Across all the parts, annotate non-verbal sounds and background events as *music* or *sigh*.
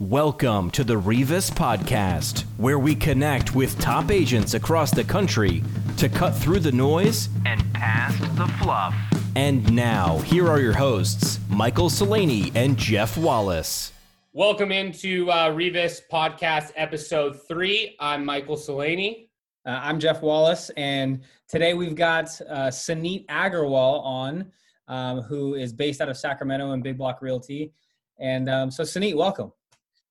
Welcome to the Revis Podcast, where we connect with top agents across the country to cut through the noise and past the fluff. And now, here are your hosts, Michael Selany and Jeff Wallace. Welcome into uh, Revis Podcast Episode 3. I'm Michael Selany. Uh, I'm Jeff Wallace, and today we've got uh, Suneet Agarwal on, um, who is based out of Sacramento and Big Block Realty. And um, so, Suneet, welcome.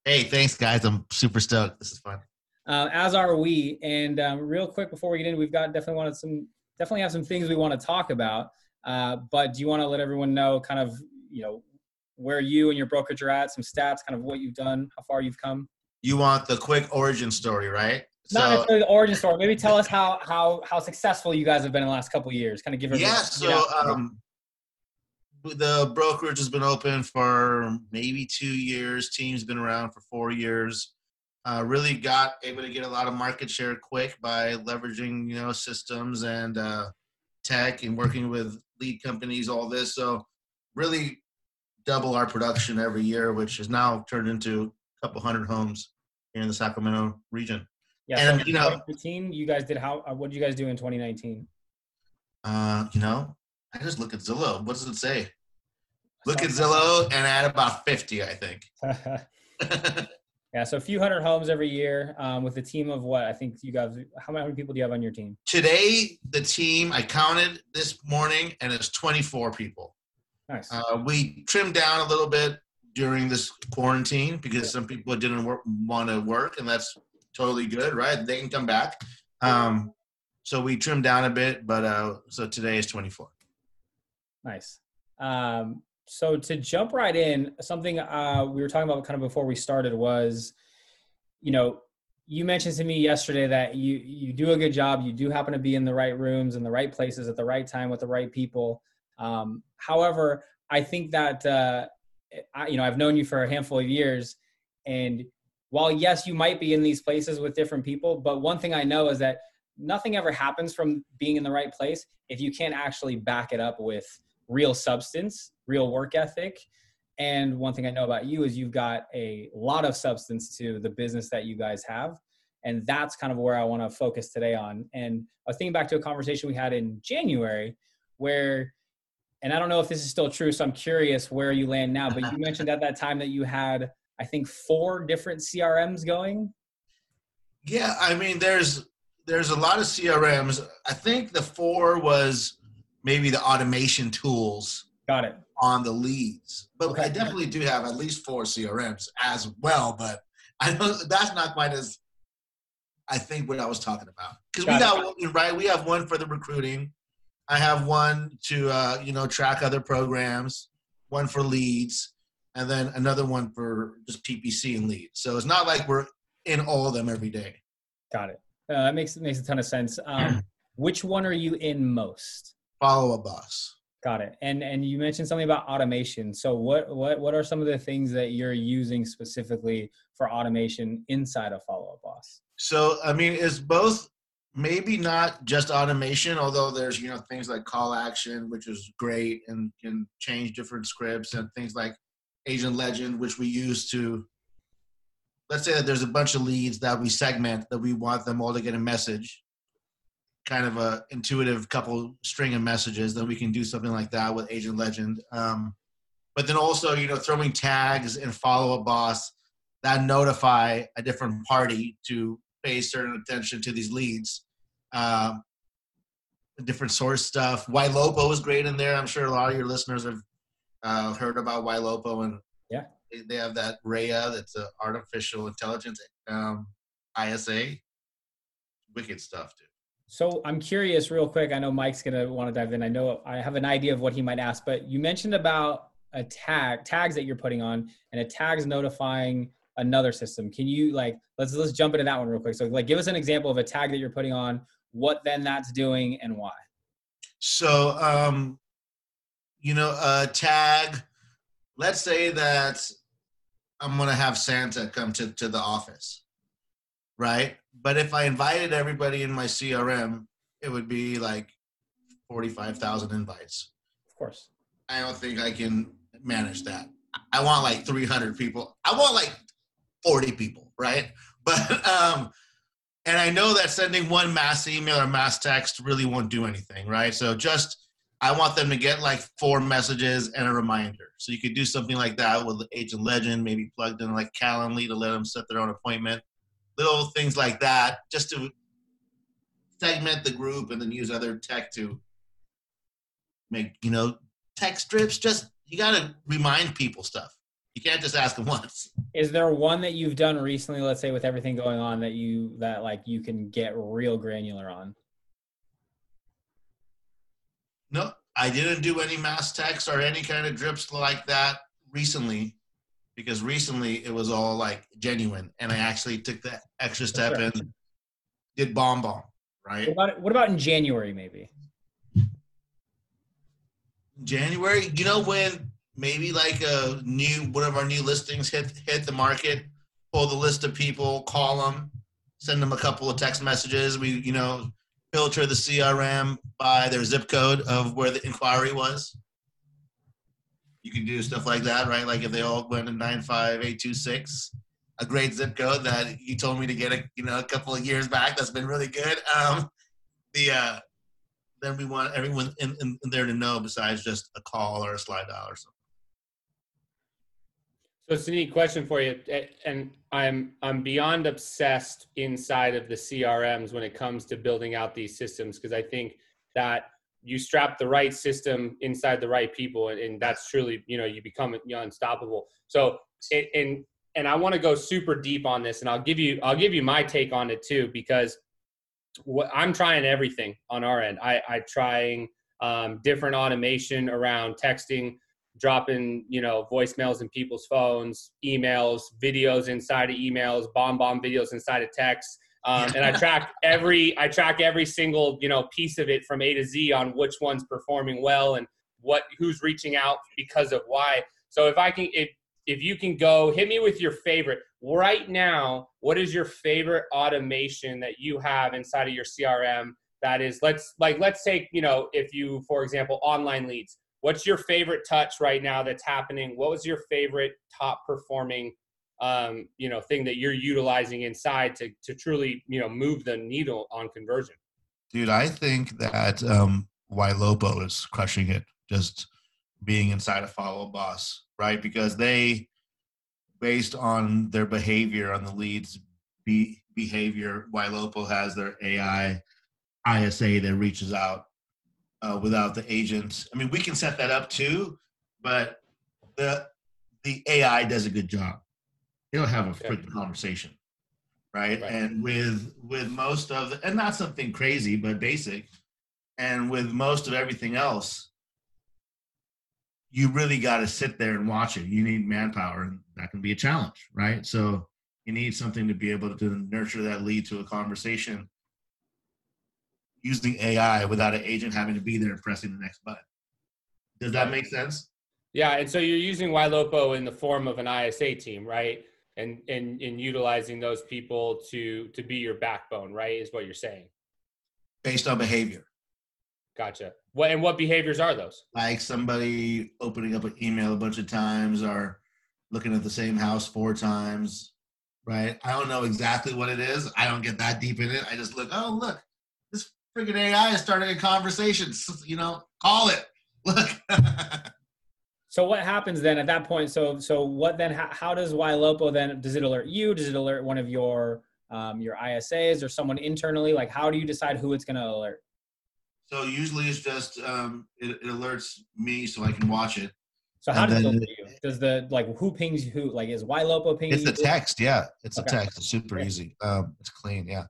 Hey, thanks, guys. I'm super stoked. This is fun. Uh, as are we. And um, real quick before we get in, we've got definitely wanted some definitely have some things we want to talk about. Uh, but do you want to let everyone know kind of you know where you and your brokerage are at, some stats, kind of what you've done, how far you've come? You want the quick origin story, right? Not so, necessarily the origin story. Maybe tell us how how how successful you guys have been in the last couple years. Kind of give Yeah. So um, the brokerage has been open for maybe two years. Team's been around for four years. Uh, really got able to get a lot of market share quick by leveraging you know systems and uh, tech and working with lead companies. All this, so really double our production every year, which has now turned into a couple hundred homes here in the Sacramento region. Yeah, and so you know, 2019, you guys did how? Uh, what did you guys do in 2019? Uh, you know, I just look at Zillow. What does it say? Look at Zillow and add about 50, I think. *laughs* yeah, so a few hundred homes every year um, with a team of what? I think you guys, how many people do you have on your team? Today, the team, I counted this morning, and it's 24 people. Nice. Uh, we trimmed down a little bit during this quarantine because some people didn't want to work, and that's totally good, right? They can come back. Um, so we trimmed down a bit, but uh, so today is 24. Nice. Um, so to jump right in, something uh, we were talking about kind of before we started was, you know, you mentioned to me yesterday that you you do a good job. You do happen to be in the right rooms in the right places at the right time with the right people. Um, however, I think that uh, I, you know I've known you for a handful of years, and while yes, you might be in these places with different people, but one thing I know is that nothing ever happens from being in the right place if you can't actually back it up with real substance, real work ethic. And one thing I know about you is you've got a lot of substance to the business that you guys have. And that's kind of where I want to focus today on. And I was thinking back to a conversation we had in January where, and I don't know if this is still true, so I'm curious where you land now, but you *laughs* mentioned at that time that you had, I think, four different CRMs going. Yeah, I mean, there's there's a lot of CRMs. I think the four was maybe the automation tools got it on the leads. But okay. i definitely do have at least four crms as well but i know *laughs* that's not quite as i think what i was talking about. Because we got one, right? We have one for the recruiting. I have one to uh, you know track other programs one for leads and then another one for just ppc and leads. So it's not like we're in all of them every day. Got it. Uh, that makes it makes a ton of sense. Um, *clears throat* which one are you in most? Follow Up Boss. Got it. And and you mentioned something about automation. So what what what are some of the things that you're using specifically for automation inside of Follow Up Boss? So I mean, it's both maybe not just automation, although there's you know things like call action, which is great and can change different scripts and things like Agent Legend, which we use to let's say that there's a bunch of leads that we segment that we want them all to get a message kind of a intuitive couple string of messages, then we can do something like that with Agent Legend. Um, but then also, you know, throwing tags and follow up boss that notify a different party to pay certain attention to these leads. Um, different source stuff. Ylopo is great in there. I'm sure a lot of your listeners have uh, heard about Ylopo, and yeah, they, they have that Raiya that's an artificial intelligence um, ISA. Wicked stuff, dude. So I'm curious, real quick. I know Mike's gonna want to dive in. I know I have an idea of what he might ask, but you mentioned about a tag tags that you're putting on, and a tags notifying another system. Can you like let's let's jump into that one real quick. So like, give us an example of a tag that you're putting on, what then that's doing, and why. So um, you know, a tag. Let's say that I'm gonna have Santa come to to the office right? But if I invited everybody in my CRM, it would be like 45,000 invites. Of course. I don't think I can manage that. I want like 300 people. I want like 40 people, right? *laughs* But um, and I know that sending one mass email or mass text really won't do anything, right? So just I want them to get like four messages and a reminder. So you could do something like that with Agent Legend, maybe plugged in like Calendly to let them set their own appointment. Little things like that, just to segment the group and then use other tech to make you know tech strips. Just you got to remind people stuff. You can't just ask them *laughs* once. Is there one that you've done recently, let's say with everything going on that you that like you can get real granular on? No, I didn't do any mass text or any kind of drips like that recently because recently it was all like genuine and I actually took the extra step sure. and did bomb bomb. right? What about, what about in January maybe? January, you know when maybe like a new one of our new listings hit hit the market, pull the list of people, call them, send them a couple of text messages. We you know filter the CRM by their zip code of where the inquiry was. You can do stuff like that, right? Like if they all went to nine five eight two six, a great zip code that you told me to get a you know a couple of years back. That's been really good. Um, the uh, then we want everyone in, in there to know besides just a call or a Slydial or something. So it's a neat question for you, and I'm I'm beyond obsessed inside of the CRMs when it comes to building out these systems because I think that you strap the right system inside the right people, and, and that's truly you know you become unstoppable. So it, and and I want to go super deep on this, and I'll give you I'll give you my take on it too because what, I'm trying everything on our end. I I trying um, different automation around texting dropping you know voicemails in people's phones emails videos inside of emails bomb bomb videos inside of text um, and i *laughs* track every i track every single you know piece of it from a to z on which one's performing well and what who's reaching out because of why. So if i can if if you can go hit me with your favorite. Right now what is your favorite automation that you have inside of your crm that is let's like let's take you know if you for example online leads. What's your favorite touch right now that's happening? What was your favorite top performing um, you know thing that you're utilizing inside to to truly you know move the needle on conversion dude i think that um Ylopo is crushing it just being inside a follow boss right because they based on their behavior on the leads be, behavior Ylopo has their ai isa that reaches out uh, without the agent. I mean, we can set that up too, but the the AI does a good job. It'll have a freaking conversation, right? right? And with with most of the, and not something crazy, but basic, and with most of everything else, you really got to sit there and watch it. You need manpower, and that can be a challenge, right? So you need something to be able to nurture that lead to a conversation using AI without an agent having to be there and pressing the next button. Does that make sense? Yeah, and so you're using Ylopo in the form of an ISA team, right? And and in utilizing those people to to be your backbone, right? Is what you're saying. Based on behavior. Gotcha. What and what behaviors are those? Like somebody opening up an email a bunch of times or looking at the same house four times, right? I don't know exactly what it is. I don't get that deep in it. I just look, oh look, this freaking AI is starting a conversation. You know, call it. *laughs* Look. *laughs* so what happens then at that point? So so what then? How, how does Ylopo then? Does it alert you? Does it alert one of your um, your ISAs or someone internally? Like, how do you decide who it's going to alert? So usually it's just um, it, it, alerts me so I can watch it. So how and does it alert you? Does the like who pings who? Like is Ylopo pinging? It's a text. Yeah, it's okay. a text. It's super easy. Um, it's clean. Yeah.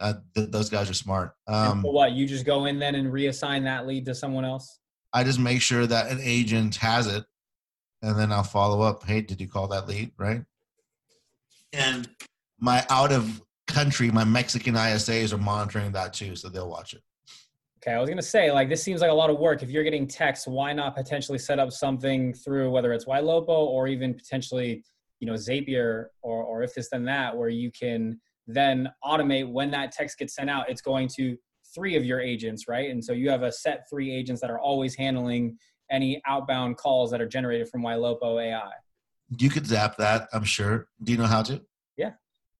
Uh, th- those guys are smart. Um, what you just go in then and reassign that lead to someone else? I just make sure that an agent has it, and then I'll follow up. Hey, did you call that lead? Right. And my out of country, my Mexican ISAs are monitoring that too, so they'll watch it. Okay, I was gonna say like this seems like a lot of work. If you're getting texts, why not potentially set up something through whether it's Ylopo or even potentially you know Zapier or or if this then that, where you can then automate when that text gets sent out, it's going to three of your agents, right? And so you have a set three agents that are always handling any outbound calls that are generated from Ylopo AI. you could zap that. I'm sure. Do you know how to? Yeah.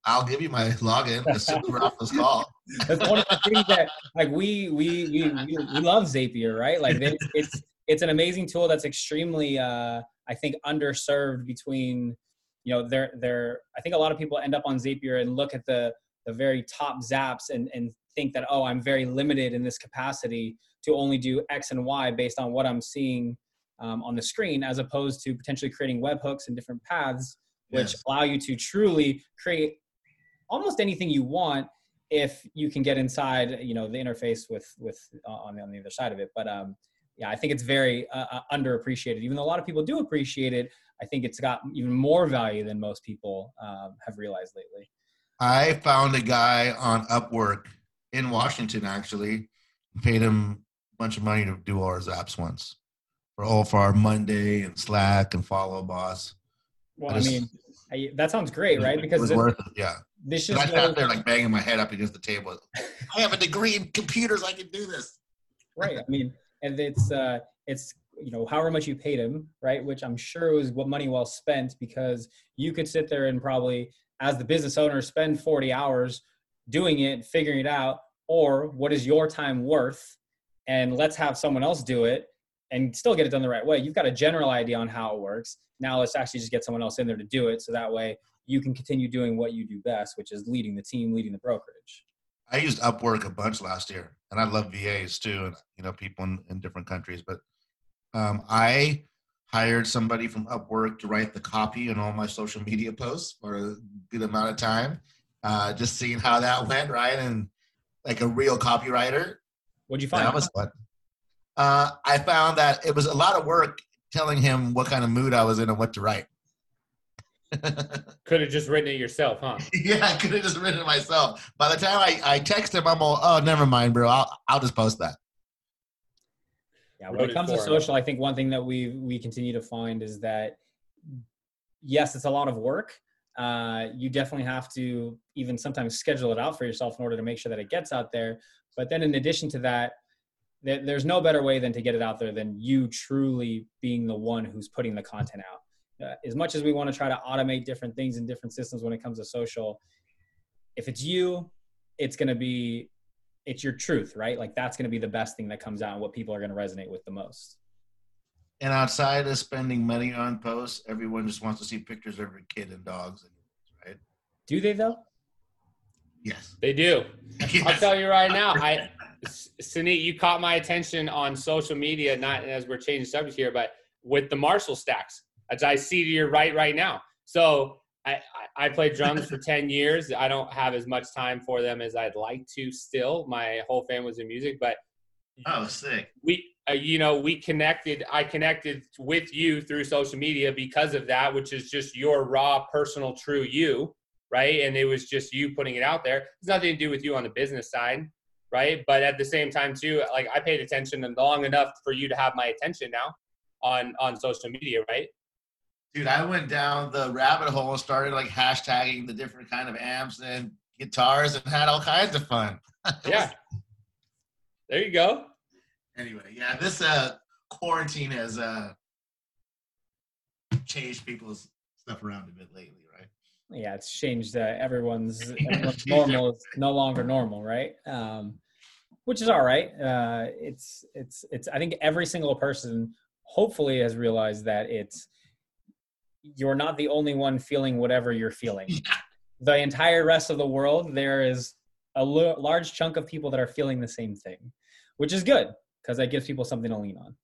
I'll give you my login as soon as we're off this call. *laughs* That's one of the things that like we we we we, we love Zapier, right? Like it's, it's it's an amazing tool that's extremely uh, I think underserved between you know they're they're I think a lot of people end up on Zapier and look at the the very top zaps and and think that oh I'm very limited in this capacity to only do X and Y based on what I'm seeing um, on the screen, as opposed to potentially creating webhooks and different paths which yes. allow you to truly create almost anything you want if you can get inside you know the interface with with uh, on, the, on the other side of it. But um yeah i think it's very uh, uh, underappreciated. Even though a lot of people do appreciate it i think it's got even more value than most people um, have realized lately. I found a guy on upwork in washington actually paid him a bunch of money to do all his apps once for all for our monday and slack and follow boss well i, just, I mean I, that sounds great right because it was worth it yeah this is I sat there like banging my head up against the table. *laughs* I have a degree in computers. I can do this. Right. I mean, and it's uh, it's you know however much you paid him, right? Which I'm sure was what money well spent because you could sit there and probably, as the business owner, spend 40 hours doing it, figuring it out, or what is your time worth, and let's have someone else do it and still get it done the right way. You've got a general idea on how it works. Now let's actually just get someone else in there to do it, so that way you can continue doing what you do best, which is leading the team, leading the brokerage. I used Upwork a bunch last year, and I love VAs too, and you know people in, in different countries. But um, I hired somebody from Upwork to write the copy in all my social media posts for a good amount of time. Uh, just seeing how that went, right? And like a real copywriter. What'd you find? That was fun. Uh, I found that it was a lot of work telling him what kind of mood I was in and what to write. could have just written it yourself, huh? *laughs* Yeah, I could have just written it myself. By the time I, I text him, I'm all, oh, never mind, bro. I'll, I'll just post that. Yeah, when it comes to social, I think one thing that we we continue to find is that yes, it's a lot of work. Uh, you definitely have to even sometimes schedule it out for yourself in order to make sure that it gets out there. But then, in addition to that, there's no better way than to get it out there than you truly being the one who's putting the content out. Uh, as much as we want to try to automate different things in different systems when it comes to social if it's you it's going to be it's your truth right? Like that's going to be the best thing that comes out and what people are going to resonate with the most and outside of spending money on posts everyone just wants to see pictures of every kid and dogs right do they though yes they do *laughs* yes. i'll tell you right now i Suneet, you caught my attention on social media, not as we're changing subjects here, but with the Marshall stacks as I see to your right right now. So I, I played drums for 10 *laughs* years. I don't have as much time for them as I'd like to still. My whole family was in music, but oh, sick. We, uh, you know, we connected. I connected with you through social media because of that, which is just your raw, personal, true you, right? And it was just you putting it out there. It's nothing to do with you on the business side, right? But at the same time, too, like I paid attention and long enough for you to have my attention now on on social media, right? dude, I went down the rabbit hole and started like hashtagging the different kind of amps and guitars and had all kinds of fun. *laughs* yeah. There you go. Anyway, yeah, this uh quarantine has uh changed people's stuff around a bit lately, right? Yeah, it's changed uh, everyone's, *laughs* everyone's normal is no longer normal, right? Um which is all right. Uh it's it's it's I think every single person hopefully has realized that it's you're not the only one feeling whatever you're feeling. *laughs* the entire rest of the world, there is a l- large chunk of people that are feeling the same thing, which is good because that gives people something to lean on.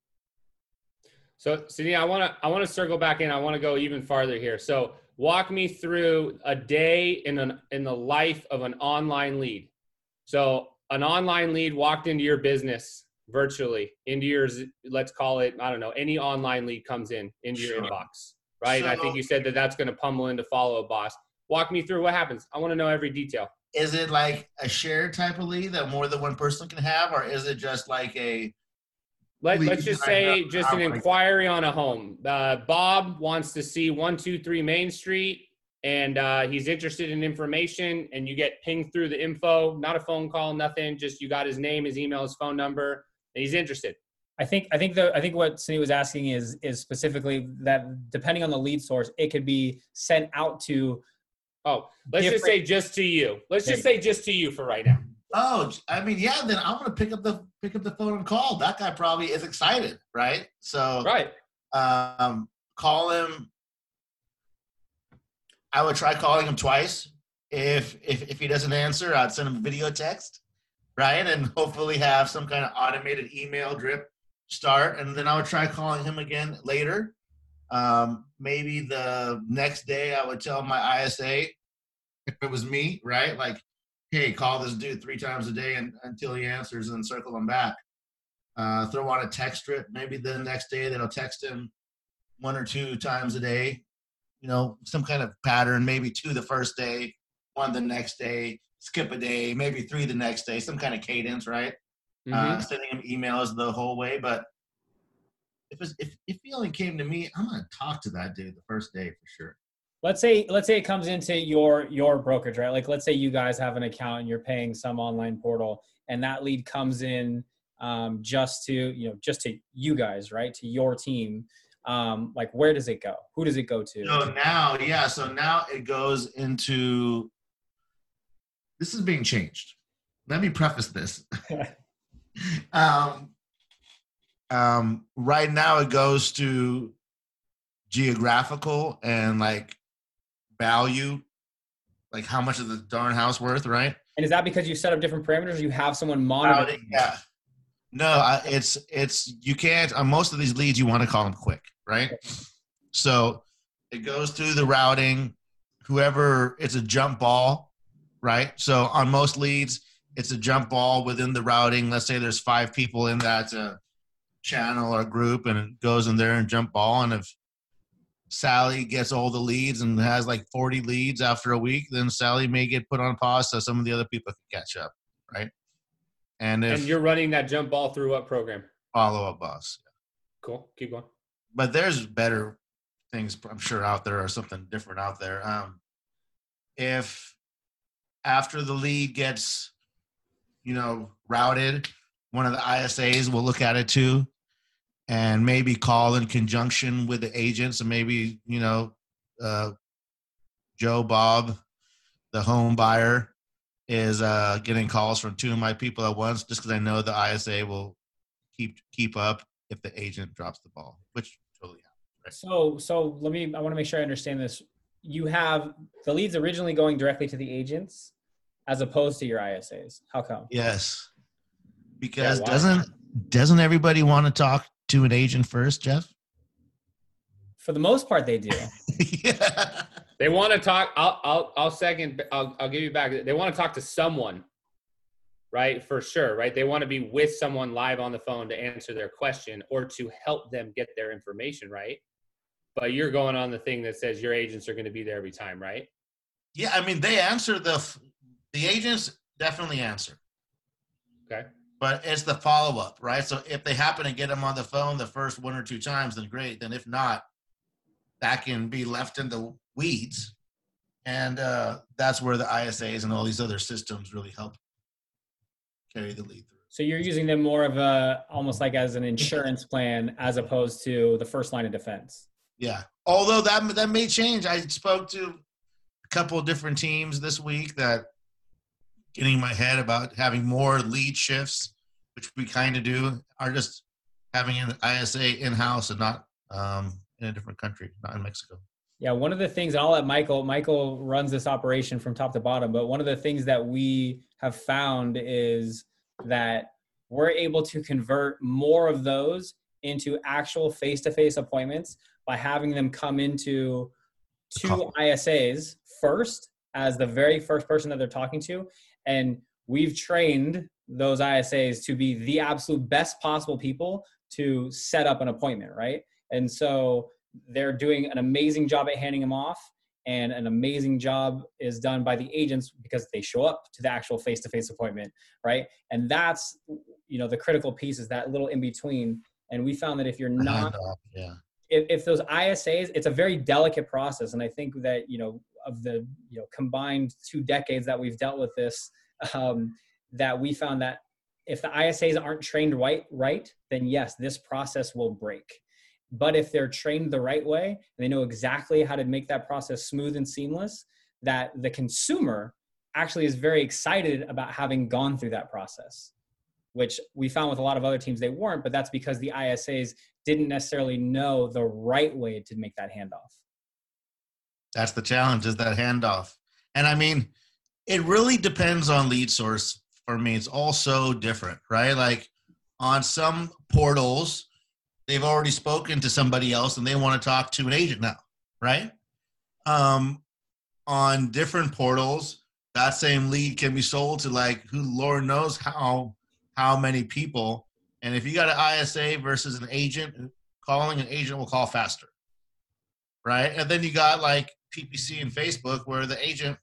So, Cindy, I want to I want to circle back in. I want to go even farther here. So, walk me through a day in an in the life of an online lead. So, an online lead walked into your business virtually into your let's call it I don't know any online lead comes in into your sure. inbox right? So, I think you said that that's going to pummel into follow a boss. Walk me through what happens. I want to know every detail. Is it like a shared type of lead that more than one person can have, or is it just like a let, us just say just an inquiry on a home. Uh, Bob wants to see 123 Main Street and uh, he's interested in information and you get pinged through the info, not a phone call, nothing. Just you got his name, his email, his phone number, and he's interested. I think I think the I think what Cindy was asking is is specifically that depending on the lead source, it could be sent out to. Oh, let's just say just to you. Let's just say just to you for right now. Oh, I mean, yeah. Then I'm gonna pick up the pick up the phone and call. That guy probably is excited, right? So right. Um, call him. I would try calling him twice. If if if he doesn't answer, I'd send him a video text, right? And hopefully have some kind of automated email drip start, and then I would try calling him again later. Um, maybe the next day I would tell my ISA if it was me, right? Like, hey, call this dude three times a day and, until he answers, and circle him back. Uh, throw on a text strip. Maybe the next day that'll text him one or two times a day. You know, some kind of pattern. Maybe two the first day, one the next day, skip a day, maybe three the next day. Some kind of cadence, right? Uh, mm-hmm. uh, sending him emails the whole way. But if if if he only came to me, I'm gonna talk to that dude the first day for sure. Let's say let's say it comes into your your brokerage, right? Like let's say you guys have an account and you're paying some online portal, and that lead comes in um, just to you know just to you guys, right? To your team. Um, like where does it go? Who does it go to? So now, yeah. So now it goes into. This is being changed. Let me preface this. *laughs* um, um, right now it goes to geographical and like value, like how much is the darn house worth, right? And is that because you set up different parameters? you have someone monitoring? Yeah. No, I, it's it's you can't. On most of these leads, you want to call them quick, right? So it goes through the routing. Whoever it's a jump ball, right? So on most leads, it's a jump ball within the routing. Let's say there's five people in that uh, channel or group, and it goes in there and jump ball. And if Sally gets all the leads and has like 40 leads after a week, then Sally may get put on pause so some of the other people can catch up, right? And if and you're running that jump ball through what program? Follow up boss. Cool. Keep going. But there's better things I'm sure out there or something different out there. Um, if after the lead gets you know, routed, one of the ISAs will look at it too and maybe call in conjunction with the agents and maybe, you know, uh, Joe Bob, the home buyer, is uh, getting calls from two of my people at once just because I know the ISA will keep keep up if the agent drops the ball, which totally happens. Right? So, so let me. I want to make sure I understand this. You have the leads originally going directly to the agents, as opposed to your ISAs? How come? Yes, because yeah, doesn't doesn't everybody want to talk to an agent first, Jeff? For the most part, they do. *laughs* yeah. They want to talk. I'll I'll I'll second. I'll I'll give you back. They want to talk to someone, right? For sure, right? They want to be with someone live on the phone to answer their question or to help them get their information right. But you're going on the thing that says your agents are going to be there every time, right? Yeah, I mean they answer the the agents definitely answer. Okay. But it's the follow up, right? So if they happen to get them on the phone the first one or two times, then great. Then if not, that can be left in the weeds. And uh, that's where the ISAs and all these other systems really help carry the lead through. So you're using them more of a almost like as an insurance plan as opposed to the first line of defense. Yeah. Although that that may change. I spoke to a couple of different teams this week that getting my head about having more lead shifts, which we kind of do, are just having an ISA in house and not um, in a different country, not in Mexico. Yeah, one of the things I'll let Michael. Michael runs this operation from top to bottom, but one of the things that we have found is that we're able to convert more of those into actual face-to-face appointments by having them come into two ISAs first as the very first person that they're talking to and we've trained those ISAs to be the absolute best possible people to set up an appointment, right? And so they're doing an amazing job at handing them off and an amazing job is done by the agents because they show up to the actual face-to-face appointment right? And that's you know the critical piece is that little in between and we found that if you're not yeah. if, if those isas it's a very delicate process. And i think that you know of the you know combined two decades that we've dealt with this um, that we found that if the ISAs aren't trained right, right, then yes, this process will break. But if they're trained the right way, and they know exactly how to make that process smooth and seamless, that the consumer actually is very excited about having gone through that process, which we found with a lot of other teams they weren't, but that's because the ISAs didn't necessarily know the right way to make that handoff. That's the challenge is that handoff. And I mean, it really depends on lead source for me. It's all so different, right? Like on some portals, they've already spoken to somebody else and they want to talk to an agent now, right? Um, on different portals, that same lead can be sold to like who Lord knows how how many people. And if you got an ISA versus an agent, calling an agent will call faster, right? And then you got like PPC and Facebook where the agent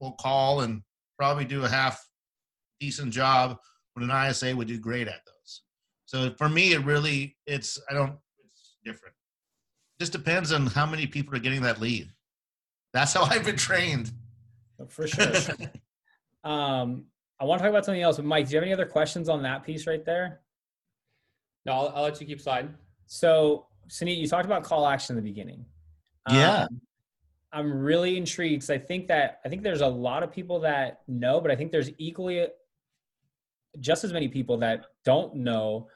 will call and probably do a half decent job when an ISA would do great at those. So for me, it really it's I don't it's different. It just depends on how many people are getting that lead. That's how *laughs* I've been trained. For sure. *laughs* um, I want to talk about something else, but Mike, do you have any other questions on that piece right there? No, I'll, I'll let you keep sliding. So, Suneet, you talked about call action in the beginning. Yeah. Um, I'm really intrigued because I think that I think there's a lot of people that know, but I think there's equally just as many people that don't know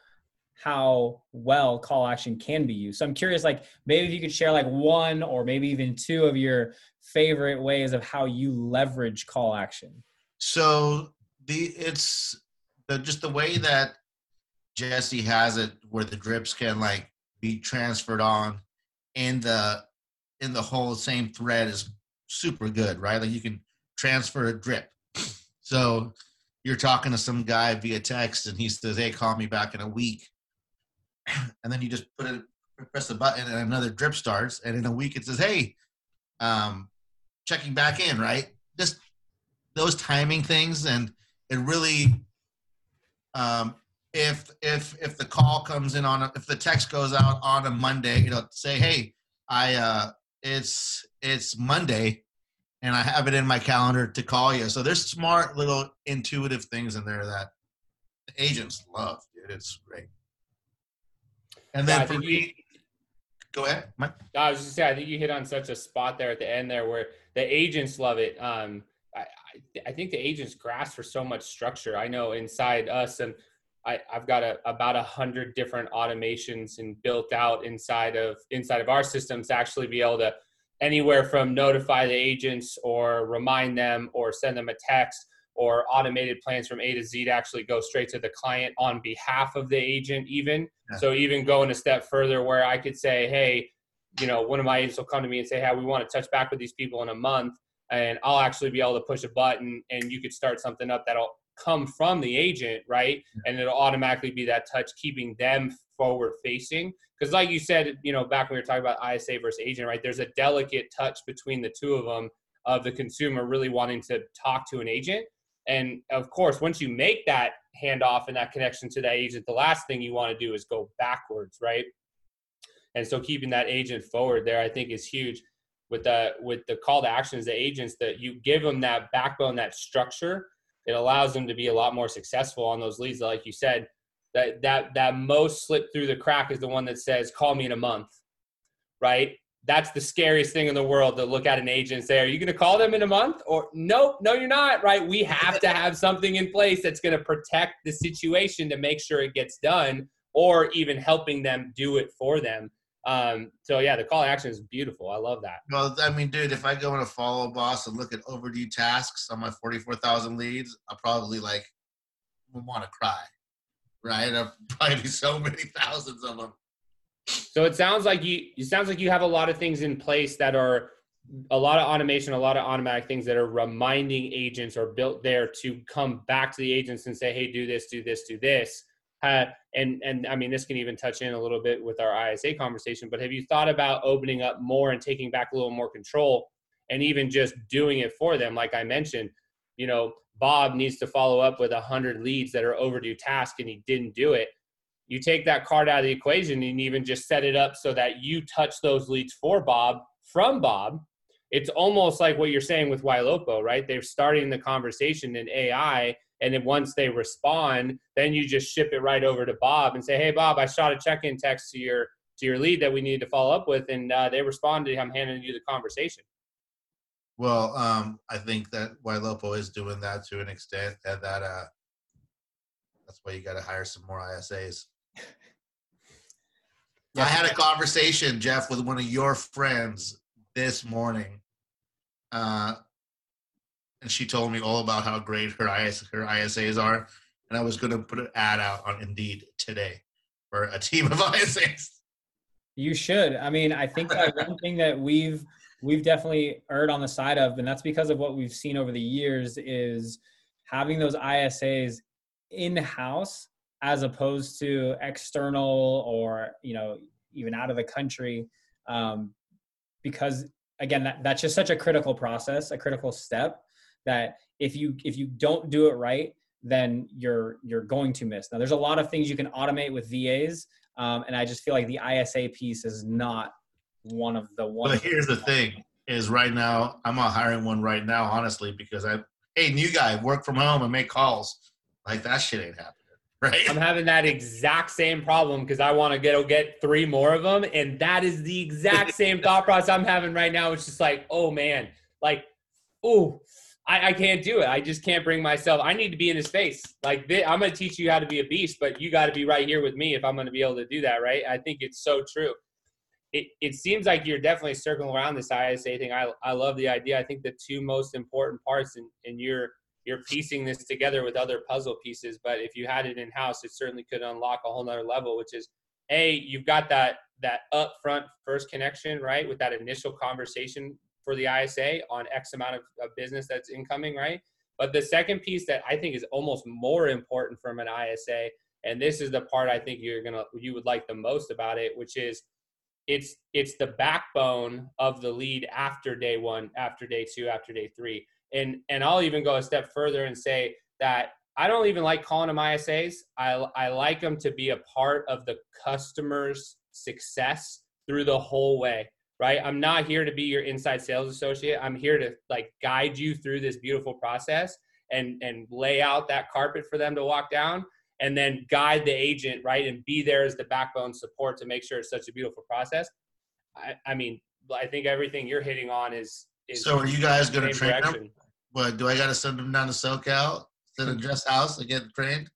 how well call action can be used. So I'm curious, like maybe if you could share like one or maybe even two of your favorite ways of how you leverage call action. So the it's the just the way that Jesse has it, where the drips can like be transferred on in the in the whole same thread is super good, right? Like you can transfer a drip. *clears throat* So you're talking to some guy via text and he says, Hey, call me back in a week. *clears throat* And then you just put it, press the button and another drip starts. And in a week it says, Hey, um, checking back in, right? Just those timing things. And it really, um, if, if, if the call comes in on, a, if the text goes out on a Monday, you know, say, Hey, I, uh, it's, it's Monday and I have it in my calendar to call you. So there's smart little intuitive things in there that the agents love, dude. It's great. And then Yeah, for me, you- go ahead. Mike. I was just say I think you hit on such a spot there at the end there where the agents love it. Um, I, I, I think the agents grasp for so much structure. I know inside us and I, I've got a, about a hundred different automations and built out inside of inside of our systems to actually be able to anywhere from notify the agents or remind them or send them a text or automated plans from A to Z to actually go straight to the client on behalf of the agent even. Yeah. So even going a step further where I could say, hey, you know, one of my agents will come to me and say, hey, we want to touch back with these people in a month. And I'll actually be able to push a button and you could start something up that'll come from the agent, right? And it'll automatically be that touch, keeping them forward facing. Because, like you said, you know, back when we were talking about ISA versus agent, right? There's a delicate touch between the two of them of the consumer really wanting to talk to an agent. And of course, once you make that handoff and that connection to that agent, the last thing you want to do is go backwards, right? And so keeping that agent forward there, I think, is huge. With the with the call to actions, the agents that you give them that backbone, that structure, it allows them to be a lot more successful on those leads. Like you said, that that that most slip through the crack is the one that says, "Call me in a month," right? That's the scariest thing in the world to look at an agent and say, "Are you going to call them in a month?" Or nope, no, you're not. Right? We have to have something in place that's going to protect the situation to make sure it gets done, or even helping them do it for them. Um, so yeah, the call action is beautiful. I love that. Well, I mean, dude, if I go in a follow boss and look at overdue tasks on my 44,000 leads, I'll probably like want to cry, right? Probably so many thousands of them. So it sounds like you it sounds like you have a lot of things in place that are a lot of automation, a lot of automatic things that are reminding agents or built there to come back to the agents and say, "Hey, do this, do this, do this." Uh, and and I mean, this can even touch in a little bit with our ISA conversation. But have you thought about opening up more and taking back a little more control, and even just doing it for them? Like I mentioned, you know, Bob needs to follow up with a hundred leads that are overdue task, and he didn't do it you take that card out of the equation and even just set it up so that you touch those leads for Bob from Bob. It's almost like what you're saying with Ylopo, right? They're starting the conversation in AI And then once they respond, then you just ship it right over to Bob and say, "Hey, Bob, I shot a check-in text to your to your lead that we needed to follow up with," and uh, they responded. I'm handing you the conversation. Well, um, I think that Ylopo is doing that to an extent, and that uh, that's why you got to hire some more ISAs. I had a conversation, Jeff, with one of your friends this morning, uh, and she told me all about how great her IS, her ISAs are, and I was going to put an ad out on Indeed today for a team of *laughs* ISAs. You should. I mean, I think that one thing that we've we've definitely erred on the side of, and that's because of what we've seen over the years, is having those ISAs in house as opposed to external or you know even out of the country um, because again that, that's just such a critical process a critical step that if you if you don't do it right then you're you're going to miss. Now there's a lot of things you can automate with vas um, and i just feel like the isa piece is not one of the ones but here's the thing is right now i'm not hiring one right now honestly because i hey new guy work from home and make calls like that shit ain't happening *laughs* right? I'm having that exact same problem because I want to go get three more of them, and that is the exact *laughs* same thought process I'm having right now. It's just like, oh man, like, oh, I, I, can't do it. I just can't bring myself. I need to be in his face. Like, I'm going to teach you how to be a beast, but you got to be right here with me if I'm going to be able to do that, right? I think it's so true. It, it seems like you're definitely circling around this ISA thing. I, I love the idea. I think the two most important parts in, in your you're piecing this together with other puzzle pieces. But if you had it in house, it certainly could unlock a whole nother level, which is a you've got that that upfront first connection, right, with that initial conversation for the ISA on X amount of, of business that's incoming, right? But the second piece that I think is almost more important from an ISA, and this is the part I think you're gonna you would like the most about it, which is it's it's the backbone of the lead after day one, after day two, after day three and and I'll even go a step further and say that I don't even like calling them ISAs. I I like them to be a part of the customer's success through the whole way. Right? I'm not here to be your inside sales associate. I'm here to like guide you through this beautiful process and and lay out that carpet for them to walk down and then guide the agent right and be there as the backbone support to make sure it's such a beautiful process i, I mean i think everything you're hitting on is, is so are you guys going to train direction. them but do I got to send them down to SoCal, to the dress House to get trained?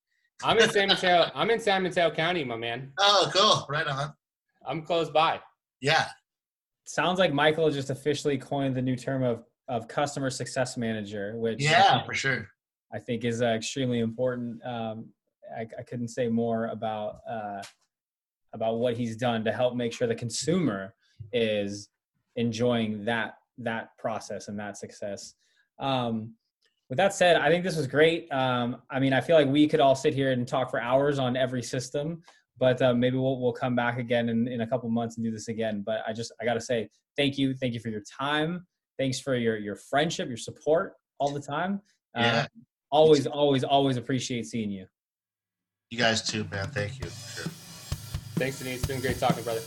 I'm in San *laughs* Mateo. I'm in San Mateo County, my man. Oh, cool! Right on. I'm close by. Yeah. Sounds like Michael just officially coined the new term of of customer success manager, which yeah, for sure. I think is uh, extremely important. Um, I, I, couldn't say more about uh, about what he's done to help make sure the consumer is enjoying that that process and that success. Um, with that said, I think this was great. Um, I mean, I feel like we could all sit here and talk for hours on every system, but uh, maybe we'll we'll come back again in, in a couple months and do this again. But I just I got to say thank you, thank you for your time, thanks for your your friendship, your support all the time. Uh, yeah. always, always, always appreciate seeing you. You guys too, man. Thank you. Sure. Thanks, Denise. It's been great talking, brother.